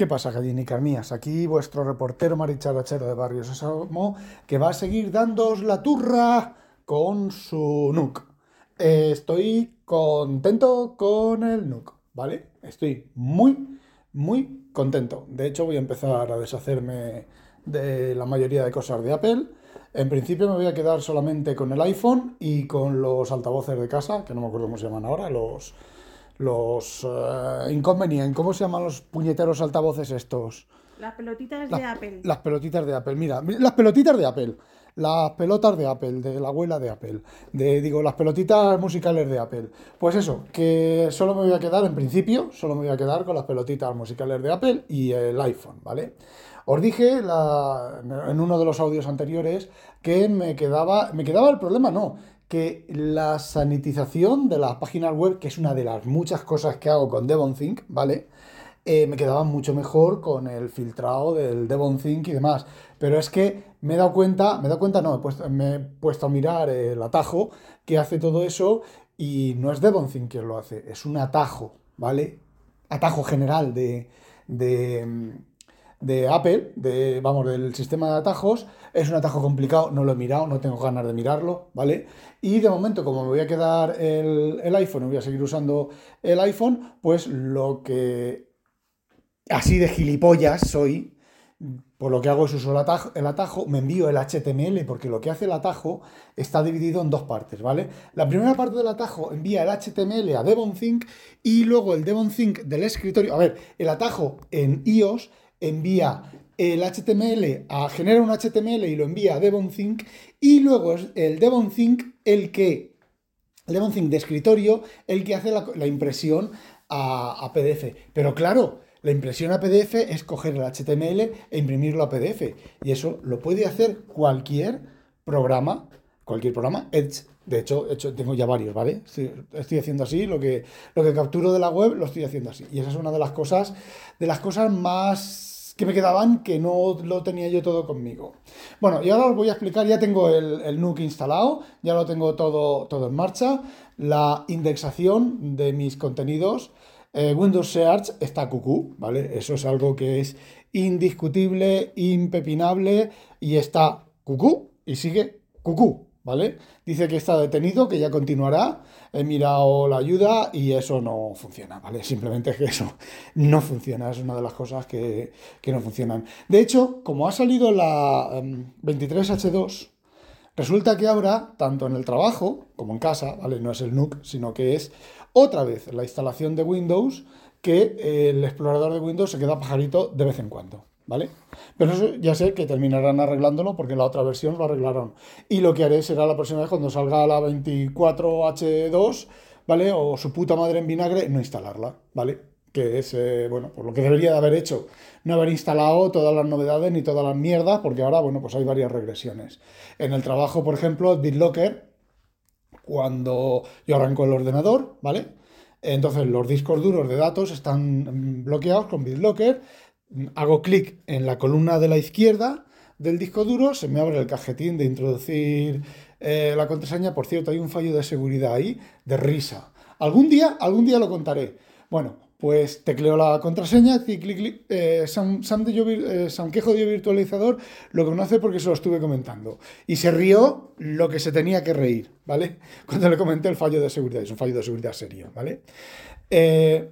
¿Qué pasa, gallinicas mías? Aquí vuestro reportero maricharachero de Barrio Sésamo, que va a seguir dándoos la turra con su NUC. Estoy contento con el NUC, ¿vale? Estoy muy, muy contento. De hecho, voy a empezar a deshacerme de la mayoría de cosas de Apple. En principio me voy a quedar solamente con el iPhone y con los altavoces de casa, que no me acuerdo cómo se llaman ahora, los los uh, inconvenientes. ¿Cómo se llaman los puñeteros altavoces estos? Las pelotitas de Apple. Las pelotitas de Apple, mira, las pelotitas de Apple. Las pelotas de Apple, de la abuela de Apple. De, digo, las pelotitas musicales de Apple. Pues eso, que solo me voy a quedar, en principio, solo me voy a quedar con las pelotitas musicales de Apple y el iPhone, ¿vale? Os dije la, en uno de los audios anteriores que me quedaba, me quedaba el problema, no, que la sanitización de las páginas web, que es una de las muchas cosas que hago con DevonThink, ¿vale? Eh, me quedaba mucho mejor con el filtrado del DevonThink y demás. Pero es que me he dado cuenta, me he dado cuenta, no, me he puesto, a mirar el atajo que hace todo eso y no es DevonThink quien lo hace, es un atajo, ¿vale? Atajo general de, de, de Apple, vamos, del sistema de atajos. Es un atajo complicado, no lo he mirado, no tengo ganas de mirarlo, ¿vale? Y de momento, como me voy a quedar el, el iPhone voy a seguir usando el iPhone, pues lo que así de gilipollas soy, por lo que hago es uso el atajo, el atajo, me envío el HTML, porque lo que hace el atajo está dividido en dos partes, ¿vale? La primera parte del atajo envía el HTML a DevonThink y luego el DevonThink del escritorio. A ver, el atajo en iOS envía el HTML a genera un HTML y lo envía a DevonThink y luego es el DevonThink el que el DevonThink de escritorio el que hace la, impresión a, a, PDF. Pero claro, la impresión a PDF es coger el HTML e imprimirlo a PDF y eso lo puede hacer cualquier programa, cualquier programa. De hecho, hecho tengo ya varios, ¿vale? Estoy, haciendo así, lo que, lo que capturo de la web lo estoy haciendo así. Y esa es una de las cosas, de las cosas más que me quedaban que no lo tenía yo todo conmigo. Bueno, y ahora os voy a explicar, ya tengo el, el NUC instalado, ya lo tengo todo, todo en marcha, la indexación de mis contenidos. Eh, Windows Search está cucú, ¿vale? Eso es algo que es indiscutible, impepinable y está cucú y sigue cucú, ¿vale? Dice que está detenido, que ya continuará. He mirado la ayuda y eso no funciona, ¿vale? Simplemente es que eso no funciona, es una de las cosas que, no funcionan. De hecho, como ha salido la 23H2, em, resulta que ahora, tanto en el trabajo como en casa, ¿vale? No es el NUC, sino que es otra vez la instalación de Windows que el explorador de Windows se queda pajarito de vez en cuando. ¿Vale? Pero eso ya sé que terminarán arreglándolo porque la otra versión lo arreglaron. Y lo que haré será la próxima vez cuando salga la 24H2, ¿vale? O su puta madre en vinagre, no instalarla, ¿vale? Que es, eh, bueno, por lo que debería de haber hecho. No haber instalado todas las novedades ni todas las mierdas, porque ahora, bueno, pues hay varias regresiones. En el trabajo, por ejemplo, BitLocker, cuando yo arranco el ordenador, ¿vale? Entonces los discos duros de datos están bloqueados con BitLocker hago clic en la columna de la izquierda del disco duro, se me abre el cajetín de introducir eh, la contraseña. Por cierto, hay un fallo de seguridad ahí de risa. Algún día, algún día lo contaré. Bueno, pues tecleo la contraseña, clic, clic, clic. Eh, yo, eh, de virtualizador lo conoce porque se lo estuve comentando. Y se rió lo que se tenía que reír, ¿vale? Cuando le comenté el fallo de seguridad. Es un fallo de seguridad serio, ¿vale? Eh,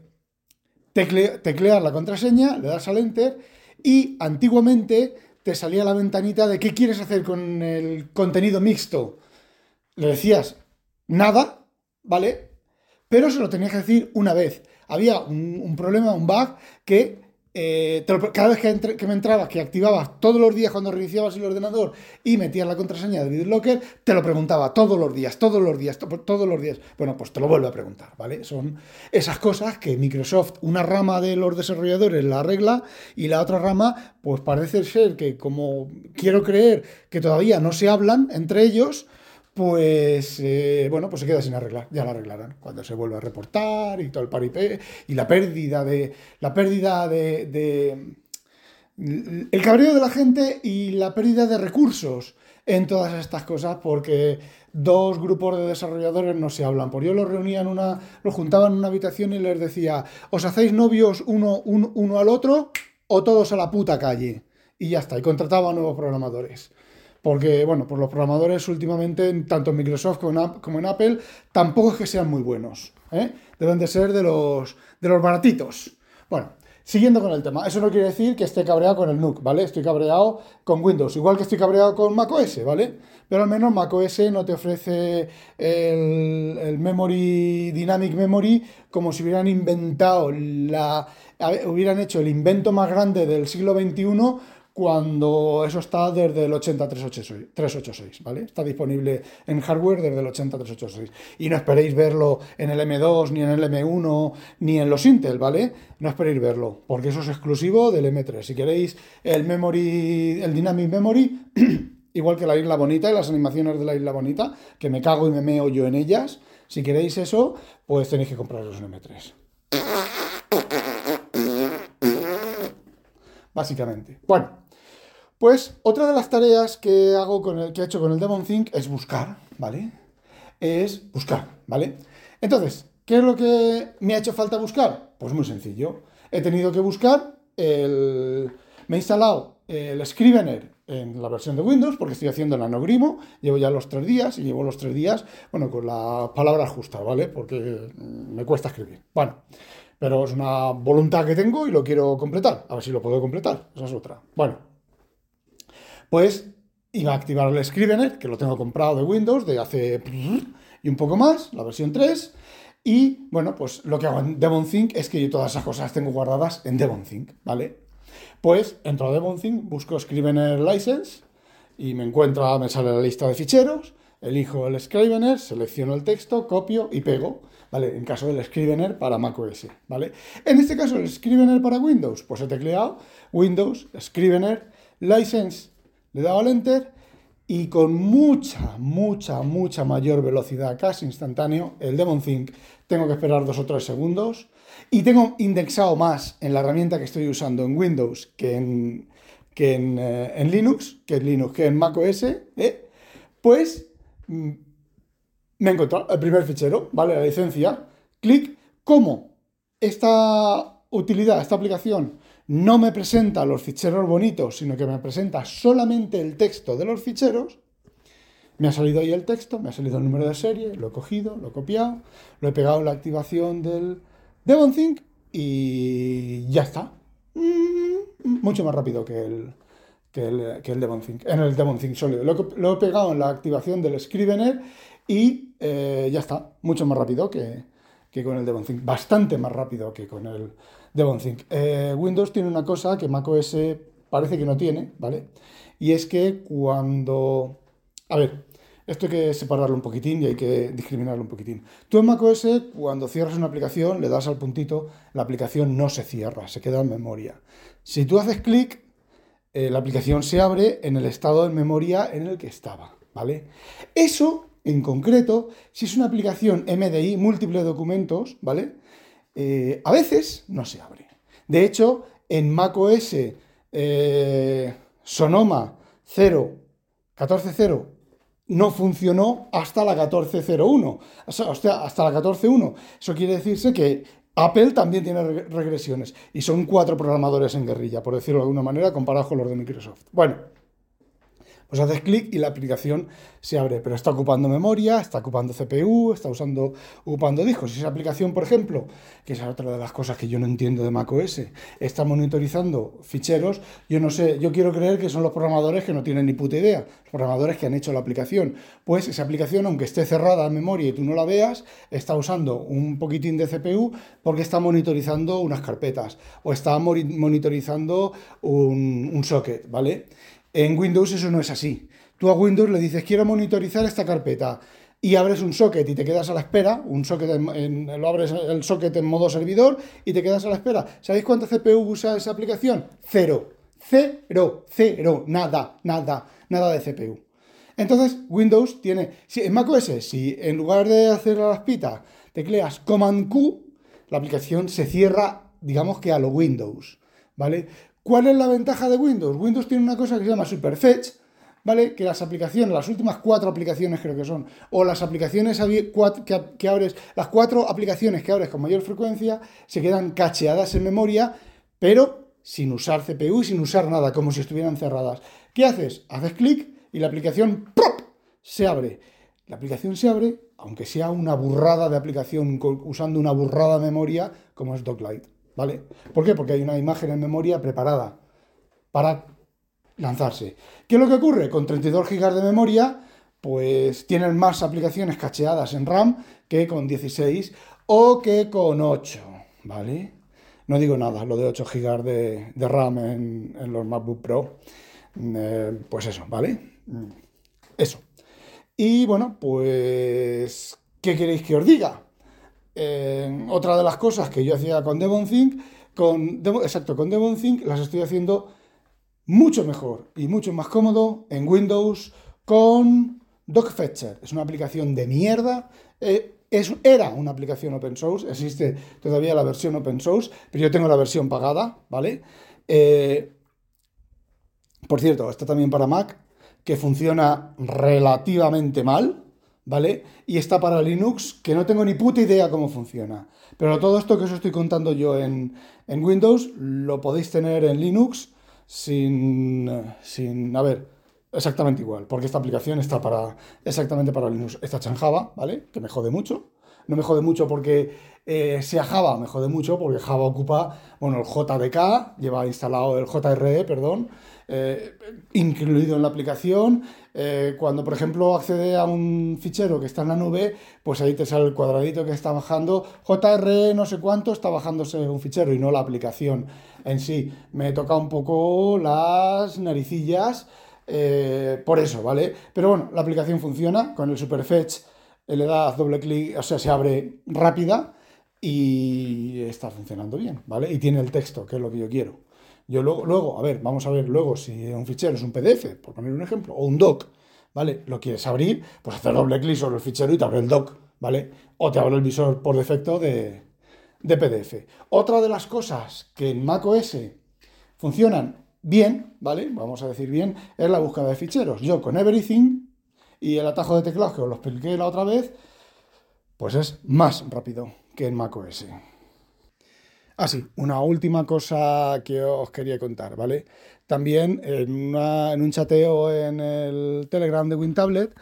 teclear la contraseña, le das al enter y antiguamente te salía la ventanita de qué quieres hacer con el contenido mixto. Le decías nada, ¿vale? Pero se lo tenías que decir una vez. Había un, problema, un bug, que eh, cada vez que, me entrabas, que activabas todos los días cuando reiniciabas el ordenador y metías la contraseña de BitLocker, te lo preguntaba todos los días, todos los días, todos los días. Bueno, pues te lo vuelvo a preguntar, ¿vale? Son esas cosas que Microsoft, una rama de los desarrolladores la arregla y la otra rama, pues parece ser que como quiero creer que todavía no se hablan entre ellos, pues eh, bueno, pues se queda sin arreglar, ya la arreglarán cuando se vuelva a reportar y todo el paripé y la pérdida de la pérdida de, el cabreo de la gente y la pérdida de recursos en todas estas cosas porque dos grupos de desarrolladores no se hablan. Por yo los reunía en una, los juntaba en una habitación y les decía, os hacéis novios uno, uno al otro o todos a la puta calle. Y ya está, y contrataba a nuevos programadores porque, bueno, pues los programadores últimamente, tanto en Microsoft como en, Apple, tampoco es que sean muy buenos. ¿eh? Deben de ser de los, de los baratitos. Bueno, siguiendo con el tema, eso no quiere decir que esté cabreado con el NUC, ¿vale? Estoy cabreado con Windows, igual que estoy cabreado con macOS, ¿vale? Pero al menos macOS no te ofrece el, el Memory, Dynamic Memory, como si hubieran inventado la... hubieran hecho el invento más grande del siglo XXI cuando eso está desde el 80386, ¿vale? Está disponible en hardware desde el 80386. Y no esperéis verlo en el M2, ni en el M1, ni en los Intel, ¿vale? No esperéis verlo, porque eso es exclusivo del M3. Si queréis el memory, el Dynamic Memory, igual que la Isla Bonita y las animaciones de la Isla Bonita, que me cago y me meo yo en ellas, si queréis eso, pues tenéis que compraros un M3. Básicamente. Bueno, pues otra de las tareas que hago con el que he hecho con el Demon Think es buscar, ¿vale? Es buscar, ¿vale? Entonces, ¿qué es lo que me ha hecho falta buscar? Pues muy sencillo. He tenido que buscar el. Me he instalado el Scrivener en la versión de Windows porque estoy haciendo el anogrimo, llevo ya los tres días y llevo los tres días, bueno, con la palabra justa, ¿vale? Porque me cuesta escribir. Bueno, pero es una voluntad que tengo y lo quiero completar. A ver si lo puedo completar. Esa es otra. Bueno, pues iba a activar el Scrivener, que lo tengo comprado de Windows de hace y un poco más, la versión 3. Y bueno, pues lo que hago en DevonThink es que yo todas esas cosas tengo guardadas en DevonThink, ¿vale? Pues entro a DevonThink, busco Scrivener License y me encuentra, me sale la lista de ficheros, elijo el Scrivener, selecciono el texto, copio y pego, ¿vale? En caso del Scrivener para macOS, ¿vale? En este caso, el Scrivener para Windows, pues he tecleado Windows, Scrivener, License le dado al enter y con mucha, mucha, mucha mayor velocidad, casi instantáneo, el Demon Think tengo que esperar dos o tres segundos y tengo indexado más en la herramienta que estoy usando en Windows que en, que en, eh, Linux, que en Linux, que en macOS, ¿eh? pues mm, me he encontrado el primer fichero, ¿vale? La licencia, clic, como esta utilidad, esta aplicación no me presenta los ficheros bonitos, sino que me presenta solamente el texto de los ficheros, me ha salido ahí el texto, me ha salido el número de serie, lo he cogido, lo he copiado, lo he pegado en la activación del DevonThink y ya está. Mm, mucho más rápido que el, que el, que DevonThink, en el DevonThink sólido. Lo, he pegado en la activación del Scrivener y eh, ya está, mucho más rápido que, que con el DevonThink, bastante más rápido que con el DevonThink. Eh, Windows tiene una cosa que macOS parece que no tiene, ¿vale? Y es que cuando... A ver, esto hay que separarlo un poquitín y hay que discriminarlo un poquitín. Tú en macOS, cuando cierras una aplicación, le das al puntito, la aplicación no se cierra, se queda en memoria. Si tú haces clic, eh, la aplicación se abre en el estado de memoria en el que estaba, ¿vale? Eso en concreto, si es una aplicación MDI, múltiples documentos, ¿vale? Eh, a veces no se abre. De hecho, en macOS eh, Sonoma 0, 14.0 no funcionó hasta la 14.01, o sea, hasta la 14.1. Eso quiere decirse que Apple también tiene regresiones y son cuatro programadores en guerrilla, por decirlo de alguna manera, comparados con los de Microsoft. Bueno, Pues haces clic y la aplicación se abre, pero está ocupando memoria, está ocupando CPU, está usando, ocupando discos. Si esa aplicación, por ejemplo, que es otra de las cosas que yo no entiendo de macOS, está monitorizando ficheros, yo no sé, yo quiero creer que son los programadores que no tienen ni puta idea, los programadores que han hecho la aplicación. Pues esa aplicación, aunque esté cerrada en memoria y tú no la veas, está usando un poquitín de CPU porque está monitorizando unas carpetas o está monitorizando un, un socket, ¿vale? En Windows eso no es así. Tú a Windows le dices, quiero monitorizar esta carpeta y abres un socket y te quedas a la espera, un socket en, lo abres el socket en modo servidor y te quedas a la espera. ¿Sabéis cuánta CPU usa esa aplicación? Cero. Cero, cero, nada, nada, nada de CPU. Entonces, Windows tiene, si en macOS, si en lugar de hacer las pitas tecleas Command Q, la aplicación se cierra, digamos que a lo Windows, ¿vale? ¿Cuál es la ventaja de Windows? Windows tiene una cosa que se llama Superfetch, ¿vale? Que las aplicaciones, las últimas cuatro aplicaciones creo que son, o las aplicaciones que abres, las cuatro aplicaciones que abres con mayor frecuencia, se quedan cacheadas en memoria, pero sin usar CPU y sin usar nada, como si estuvieran cerradas. ¿Qué haces? Haces clic y la aplicación ¡prop! se abre. La aplicación se abre, aunque sea una burrada de aplicación usando una burrada memoria como es Docklight. ¿Vale? ¿Por qué? Porque hay una imagen en memoria preparada para lanzarse. ¿Qué es lo que ocurre? Con 32 GB de memoria, pues tienen más aplicaciones cacheadas en RAM que con 16 o que con 8, ¿vale? No digo nada, lo de 8 GB de, RAM en, los MacBook Pro. Eh, pues eso, ¿vale? Eso. Y bueno, pues, ¿qué queréis que os diga? Otra de las cosas que yo hacía con DevonThink, con, exacto, con DevonThink las estoy haciendo mucho mejor y mucho más cómodo en Windows con DocFetcher. Es una aplicación de mierda. Eh, es, era una aplicación open source, existe todavía la versión open source, pero yo tengo la versión pagada, ¿vale? Eh, por cierto, está también para Mac, que funciona relativamente mal, ¿vale? Y está para Linux, que no tengo ni puta idea cómo funciona. Pero todo esto que os estoy contando yo en, Windows, lo podéis tener en Linux sin, sin, a ver, exactamente igual, porque esta aplicación está para, exactamente para Linux. Está hecha en Java, ¿vale? Que me jode mucho. No me jode mucho porque eh, sea Java, me jode mucho porque Java ocupa, bueno, el JDK, lleva instalado el JRE, perdón, eh, incluido en la aplicación. Eh, cuando, por ejemplo, accede a un fichero que está en la nube, pues ahí te sale el cuadradito que está bajando. JR no sé cuánto está bajándose un fichero y no la aplicación en sí. Me toca un poco las naricillas eh, por eso, ¿vale? Pero bueno, la aplicación funciona con el Superfetch. Le das doble clic, o sea, se abre rápida y está funcionando bien, ¿vale? Y tiene el texto, que es lo que yo quiero. Yo luego, luego, a ver, vamos a ver luego si un fichero es un PDF, por poner un ejemplo, o un doc, ¿vale? Lo quieres abrir, pues hacer doble clic sobre el fichero y te abre el doc, ¿vale? O te abre el visor por defecto de, de PDF. Otra de las cosas que en macOS funcionan bien, ¿vale? Vamos a decir bien, es la búsqueda de ficheros. Yo con Everything y el atajo de teclado que os lo expliqué la otra vez, pues es más rápido que en macOS. Ah, sí, una última cosa que os quería contar, ¿vale? También en, un chateo en el Telegram de WinTablet,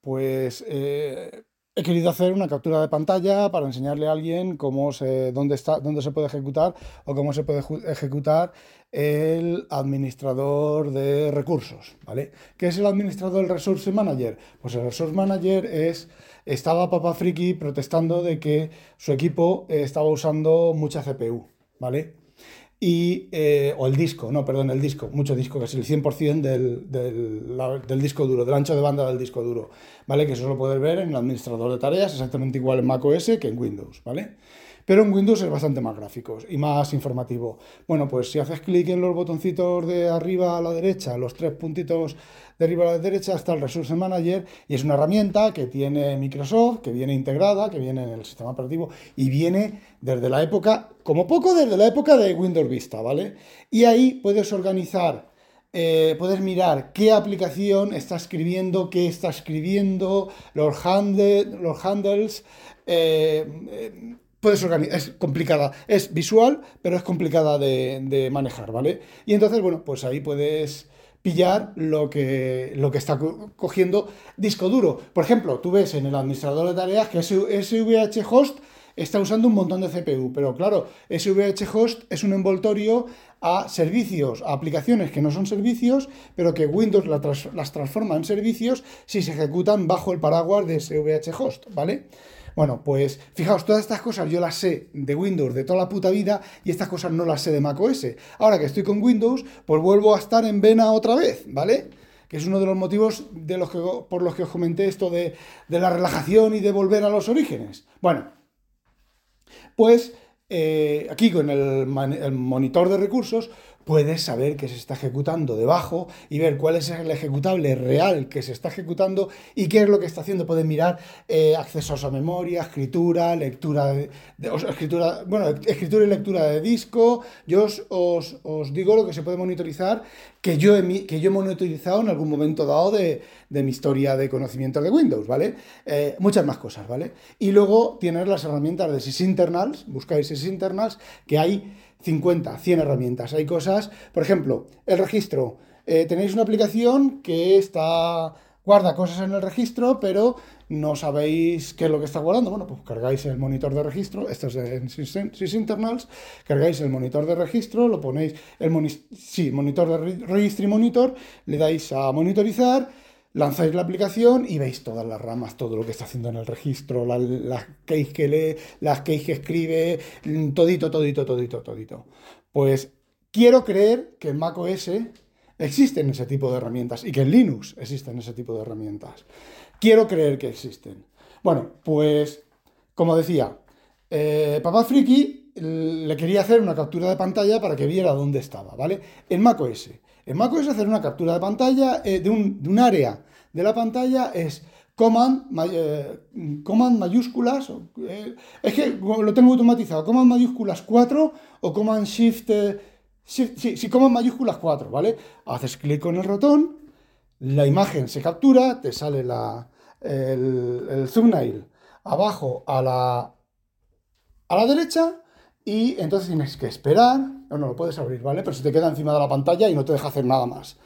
pues eh, he querido hacer una captura de pantalla para enseñarle a alguien cómo se, dónde, está, dónde se puede ejecutar o cómo se puede ejecutar el administrador de recursos, ¿vale? ¿Qué es el administrador del Resource Manager? Pues el Resource Manager es estaba Papa Friki protestando de que su equipo estaba usando mucha CPU, ¿vale? Y, eh, o el disco, no, perdón, el disco, mucho disco, que es el 100% del, del, disco duro, del ancho de banda del disco duro, ¿vale? Que eso lo puedes ver en el administrador de tareas, exactamente igual en macOS que en Windows, ¿vale? Pero en Windows es bastante más gráfico y más informativo. Bueno, pues si haces clic en los botoncitos de arriba a la derecha, los tres puntitos de arriba a la derecha, está el Resource Manager y es una herramienta que tiene Microsoft, que viene integrada, que viene en el sistema operativo y viene desde la época, como poco desde la época de Windows Vista, ¿vale? Y ahí puedes organizar eh, puedes mirar qué aplicación está escribiendo, qué está escribiendo, los, los handles, eh, eh, puedes organizar, es complicada, es visual, pero es complicada de, manejar, ¿vale? Y entonces, bueno, pues ahí puedes, pillar lo que, lo que está cogiendo disco duro. Por ejemplo, tú ves en el administrador de tareas que SVH host está usando un montón de CPU, pero claro, SVH host es un envoltorio a servicios, a aplicaciones que no son servicios, pero que Windows las transforma en servicios si se ejecutan bajo el paraguas de SVH host, ¿vale? Bueno, pues fijaos, todas estas cosas yo las sé de Windows de toda la puta vida y estas cosas no las sé de macOS. Ahora que estoy con Windows, pues vuelvo a estar en vena otra vez, ¿vale? Que es uno de los motivos de los que, por los que os comenté esto de, de la relajación y de volver a los orígenes. Bueno, pues eh, aquí con el, monitor de recursos puedes saber que se está ejecutando debajo y ver cuál es el ejecutable real que se está ejecutando y qué es lo que está haciendo. Puedes mirar eh, accesos a memoria, escritura, lectura de, escritura, bueno, escritura y lectura de disco. Yo os, digo lo que se puede monitorizar que yo he, que yo he monitorizado en algún momento dado de, mi historia de conocimiento de Windows, ¿vale? Eh, muchas más cosas, ¿vale? Y luego tienes las herramientas de sysinternals, buscáis sysinternals, que hay 50, 100 herramientas. Hay cosas, por ejemplo, el registro. Eh, tenéis una aplicación que está guarda cosas en el registro, pero no sabéis qué es lo que está guardando. Bueno, pues cargáis el monitor de registro, esto es en sysinternals, cargáis el monitor de registro, lo ponéis, el sí, monitor de registry monitor, le dais a monitorizar lanzáis la aplicación y veis todas las ramas, todo lo que está haciendo en el registro, las keys que lee, las keys que escribe, mm, todito, todito, todito, todito. Pues quiero creer que en macOS existen ese tipo de herramientas y que en Linux existen ese tipo de herramientas. Quiero creer que existen. Bueno, pues como decía, eh, Papá Friki le quería hacer una captura de pantalla para que viera dónde estaba, ¿vale? En macOS. En macOS hacer una captura de pantalla eh, de, un, área de la pantalla es command, eh, command mayúsculas, eh, es que lo tengo automatizado, command mayúsculas 4 o command shift, sí, sí, command mayúsculas 4, ¿vale? Haces clic con el ratón, la imagen se captura, te sale la, el, el thumbnail abajo a la, a la derecha y entonces tienes que esperar, o no lo puedes abrir, ¿vale? Pero se te queda encima de la pantalla y no te deja hacer nada más.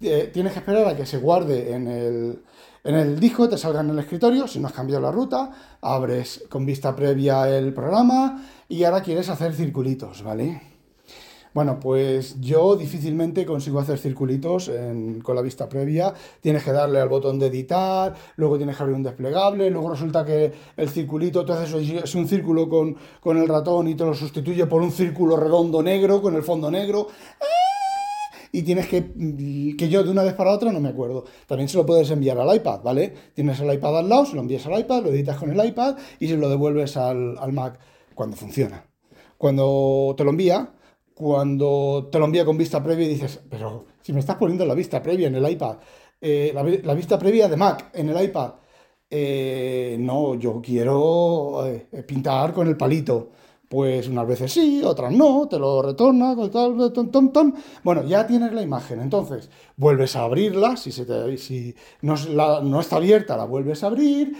Eh, tienes que esperar a que se guarde en el, en el disco, te salga en el escritorio, si no has cambiado la ruta, abres con vista previa el programa y ahora quieres hacer circulitos, ¿vale? Bueno, pues yo difícilmente consigo hacer circulitos con la vista previa. Tienes que darle al botón de editar, luego tienes que abrir un desplegable, luego resulta que el circulito, tú haces es un círculo con, con el ratón y te lo sustituye por un círculo redondo negro con el fondo negro y tienes que, que yo de una vez para otra no me acuerdo. También se lo puedes enviar al iPad, ¿vale? Tienes el iPad al lado, se lo envías al iPad, lo editas con el iPad y se lo devuelves al, al Mac cuando funciona. Cuando te lo envía, cuando te lo envía con vista previa y dices, pero si me estás poniendo la vista previa en el iPad, eh, la, vista previa de Mac en el iPad, eh, no, yo quiero eh, pintar con el palito. Pues unas veces sí, otras no, te lo retorna, tal, ton, ton, Bueno, ya tienes la imagen, entonces vuelves a abrirla, si, se te, si no, no está abierta, la vuelves a abrir.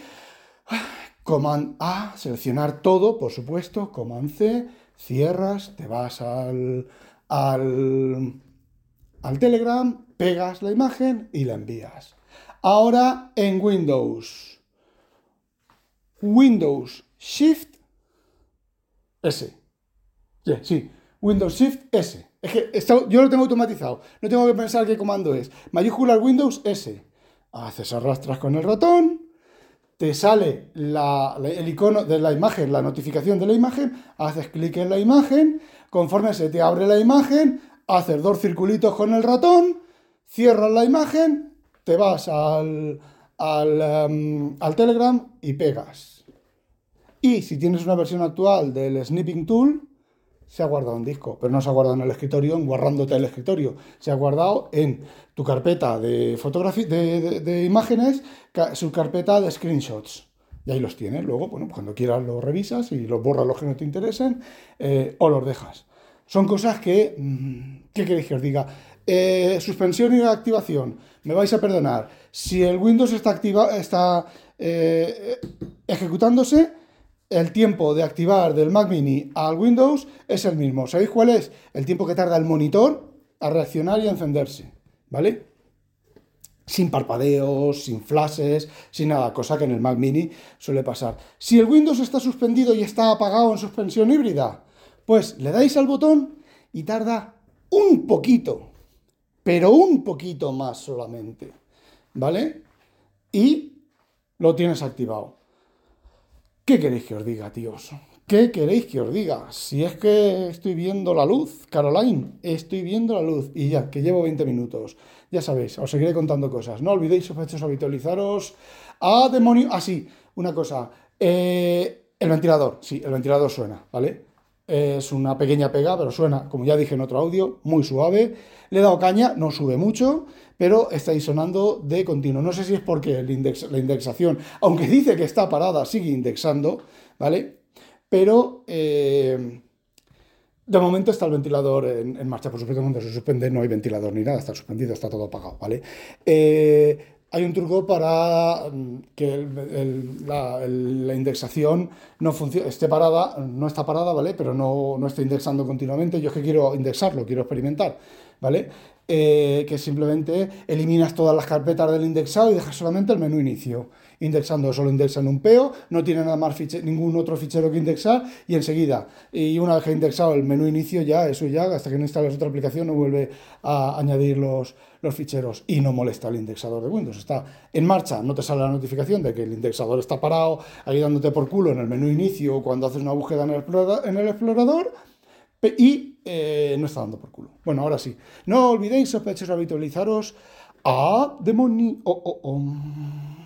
Command A, seleccionar todo, por supuesto, Command C, cierras, te vas al, al, Telegram, pegas la imagen y la envías. Ahora en Windows. Windows Shift S. Sí, Windows Shift S. Es que yo lo tengo automatizado. No tengo que pensar qué comando es. Mayúscula Windows S. Haces arrastras con el ratón te sale el icono de la imagen, la notificación de la imagen, haces clic en la imagen, conforme se te abre la imagen, haces dos circulitos con el ratón, cierras la imagen, te vas al, al, em, al Telegram y pegas. Y si tienes una versión actual del Snipping Tool, se ha guardado en disco, pero no se ha guardado en el escritorio, guardándote el escritorio. Se ha guardado en tu carpeta de de, imágenes, su carpeta de screenshots. Y ahí los tienes. Luego, bueno, cuando quieras los revisas y los borras los que no te interesen eh, o los dejas. Son cosas que, mm, ¿qué queréis que os diga? Eh, suspensión y activación. Me vais a perdonar. Si el Windows está, activa, está eh, ejecutándose, el tiempo de activar del Mac Mini al Windows es el mismo. ¿Sabéis cuál es? El tiempo que tarda el monitor a reaccionar y a encenderse. ¿vale? Sin parpadeos, sin flashes, sin nada, cosa que en el Mac mini suele pasar. Si el Windows está suspendido y está apagado en suspensión híbrida, pues le dais al botón y tarda un poquito, pero un poquito más solamente, ¿vale? Y lo tienes activado. ¿Qué queréis que os diga, tíos? ¿Qué queréis que os diga? Si es que estoy viendo la luz, Caroline, estoy viendo la luz y ya, que llevo 20 minutos. Ya sabéis, os seguiré contando cosas. No olvidéis, sospechosos, habitualizaros a demonio. Ah, sí, una cosa. Eh, el ventilador, sí, el ventilador suena, ¿vale? Es una pequeña pega, pero suena, como ya dije en otro audio, muy suave. Le he dado caña, no sube mucho, pero está ahí sonando de continuo. No sé si es porque la indexación, aunque dice que está parada, sigue indexando, ¿vale? Pero eh, de momento está el ventilador en, marcha. Por supuesto, cuando se suspende no hay ventilador ni nada, está suspendido, está todo apagado, ¿vale? Eh, hay un truco para mm, que la, indexación no funcione, esté parada, no está parada, ¿vale? Pero no, no esté indexando continuamente. Yo es que quiero indexarlo, quiero experimentar, ¿vale? Eh, que simplemente eliminas todas las carpetas del indexado y dejas solamente el menú inicio. Indexando, solo indexa en un PEO, no tiene nada más ningún otro fichero que indexar y enseguida, y una vez que ha indexado el menú inicio, ya eso ya, hasta que no instalas otra aplicación, no vuelve a añadir los, los ficheros y no molesta el indexador de Windows. Está en marcha, no te sale la notificación de que el indexador está parado, ahí dándote por culo en el menú inicio cuando haces una búsqueda en el explorador y eh, no está dando por culo. Bueno, ahora sí. No olvidéis, sospechosos, habitualizaros a Demoni. Oh, oh, oh.